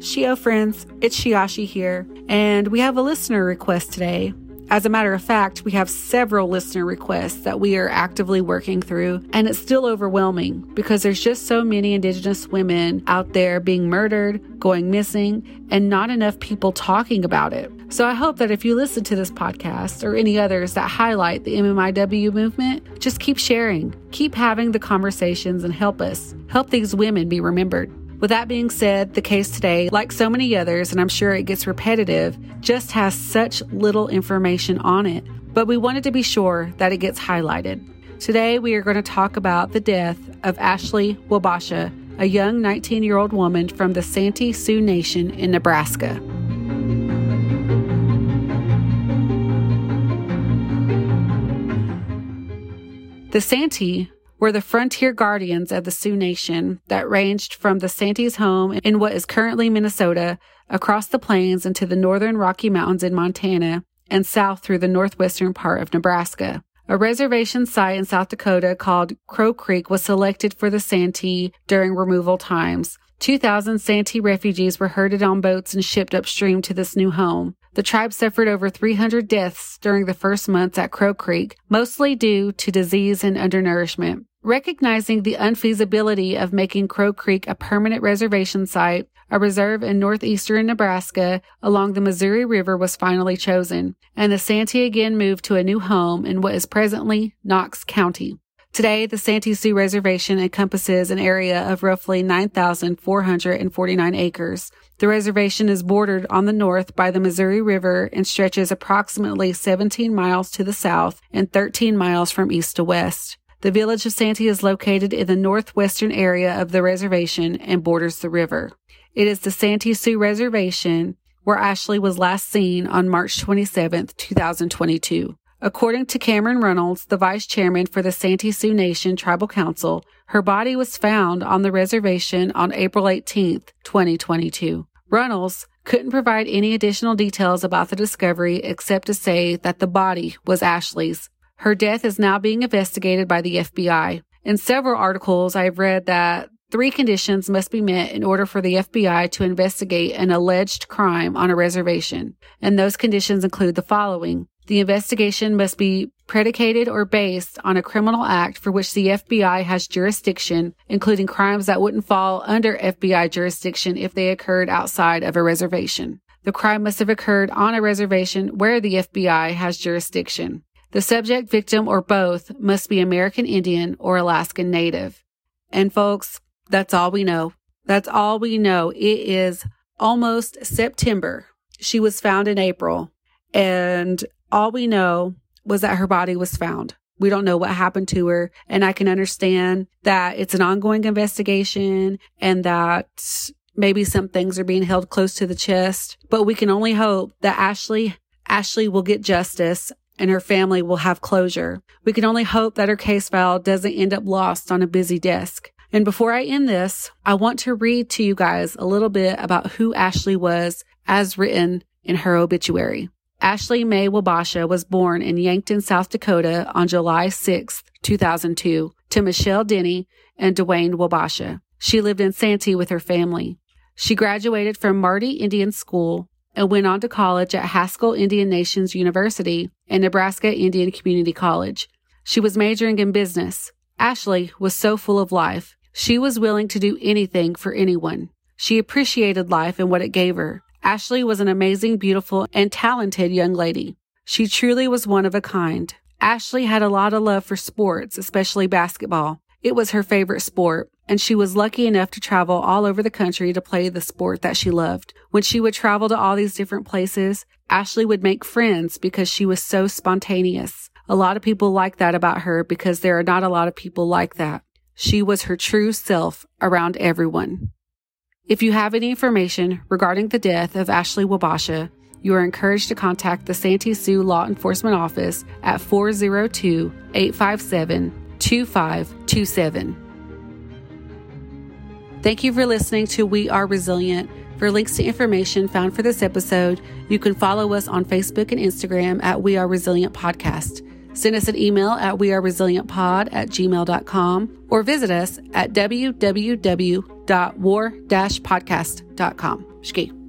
Shio friends, it's Shiashi here, and we have a listener request today. As a matter of fact, we have several listener requests that we are actively working through, and it's still overwhelming because there's just so many Indigenous women out there being murdered, going missing, and not enough people talking about it. So I hope that if you listen to this podcast or any others that highlight the MMIW movement, just keep sharing, keep having the conversations, and help us help these women be remembered. With that being said, the case today, like so many others, and I'm sure it gets repetitive, just has such little information on it. But we wanted to be sure that it gets highlighted. Today, we are going to talk about the death of Ashleigh Wabasha, a young 19 year old woman from the Santee Sioux Nation in Nebraska. The Santee were the frontier guardians of the Sioux Nation that ranged from the Santee's home in what is currently Minnesota across the plains into the northern Rocky Mountains in Montana and south through the northwestern part of Nebraska. A reservation site in South Dakota called Crow Creek was selected for the Santee during removal times. 2,000 Santee refugees were herded on boats and shipped upstream to this new home. The tribe suffered over 300 deaths during the first months at Crow Creek, mostly due to disease and undernourishment. Recognizing the unfeasibility of making Crow Creek a permanent reservation site, a reserve in northeastern Nebraska along the Missouri River was finally chosen, and the Santee again moved to a new home in what is presently Knox County. Today, the Santee Sioux Reservation encompasses an area of roughly 9,449 acres. The reservation is bordered on the north by the Missouri River and stretches approximately 17 miles to the south and 13 miles from east to west. The village of Santee is located in the northwestern area of the reservation and borders the river. It is the Santee Sioux Reservation where Ashleigh was last seen on March 27, 2022. According to Cameron Reynolds, the vice chairman for the Santee Sioux Nation Tribal Council, her body was found on the reservation on April 18, 2022. Reynolds couldn't provide any additional details about the discovery except to say that the body was Ashleigh's. Her death is now being investigated by the FBI. In several articles, I've read that three conditions must be met in order for the FBI to investigate an alleged crime on a reservation. And those conditions include the following. The investigation must be predicated or based on a criminal act for which the FBI has jurisdiction, including crimes that wouldn't fall under FBI jurisdiction if they occurred outside of a reservation. The crime must have occurred on a reservation where the FBI has jurisdiction. The subject, victim, or both must be American Indian or Alaskan Native. And folks, that's all we know. That's all we know. It is almost September. She was found in April. And all we know was that her body was found. We don't know what happened to her. And I can understand that it's an ongoing investigation and that maybe some things are being held close to the chest, but we can only hope that Ashleigh Ashleigh will get justice and her family will have closure. We can only hope that her case file doesn't end up lost on a busy desk. And before I end this, I want to read to you guys a little bit about who Ashleigh was as written in her obituary. Ashleigh Mae Wabasha was born in Yankton, South Dakota on July 6, 2002 to Michelle Denny and Dwayne Wabasha. She lived in Santee with her family. She graduated from Marty Indian School and went on to college at Haskell Indian Nations University and Nebraska Indian Community College. She was majoring in business. Ashleigh was so full of life. She was willing to do anything for anyone. She appreciated life and what it gave her. Ashleigh was an amazing, beautiful, and talented young lady. She truly was one of a kind. Ashleigh had a lot of love for sports, especially basketball. It was her favorite sport, and she was lucky enough to travel all over the country to play the sport that she loved. When she would travel to all these different places, Ashleigh would make friends because she was so spontaneous. A lot of people like that about her because there are not a lot of people like that. She was her true self around everyone. If you have any information regarding the death of Ashleigh Wabasha, you are encouraged to contact the Santee Sioux Law Enforcement Office at 402 857 2527. Thank you for listening to We Are Resilient. For links to information found for this episode, you can follow us on Facebook and Instagram at We Are Resilient Podcast. Send us an email at weareresilientpod at gmail.com or visit us at www.war-podcast.com. Ski.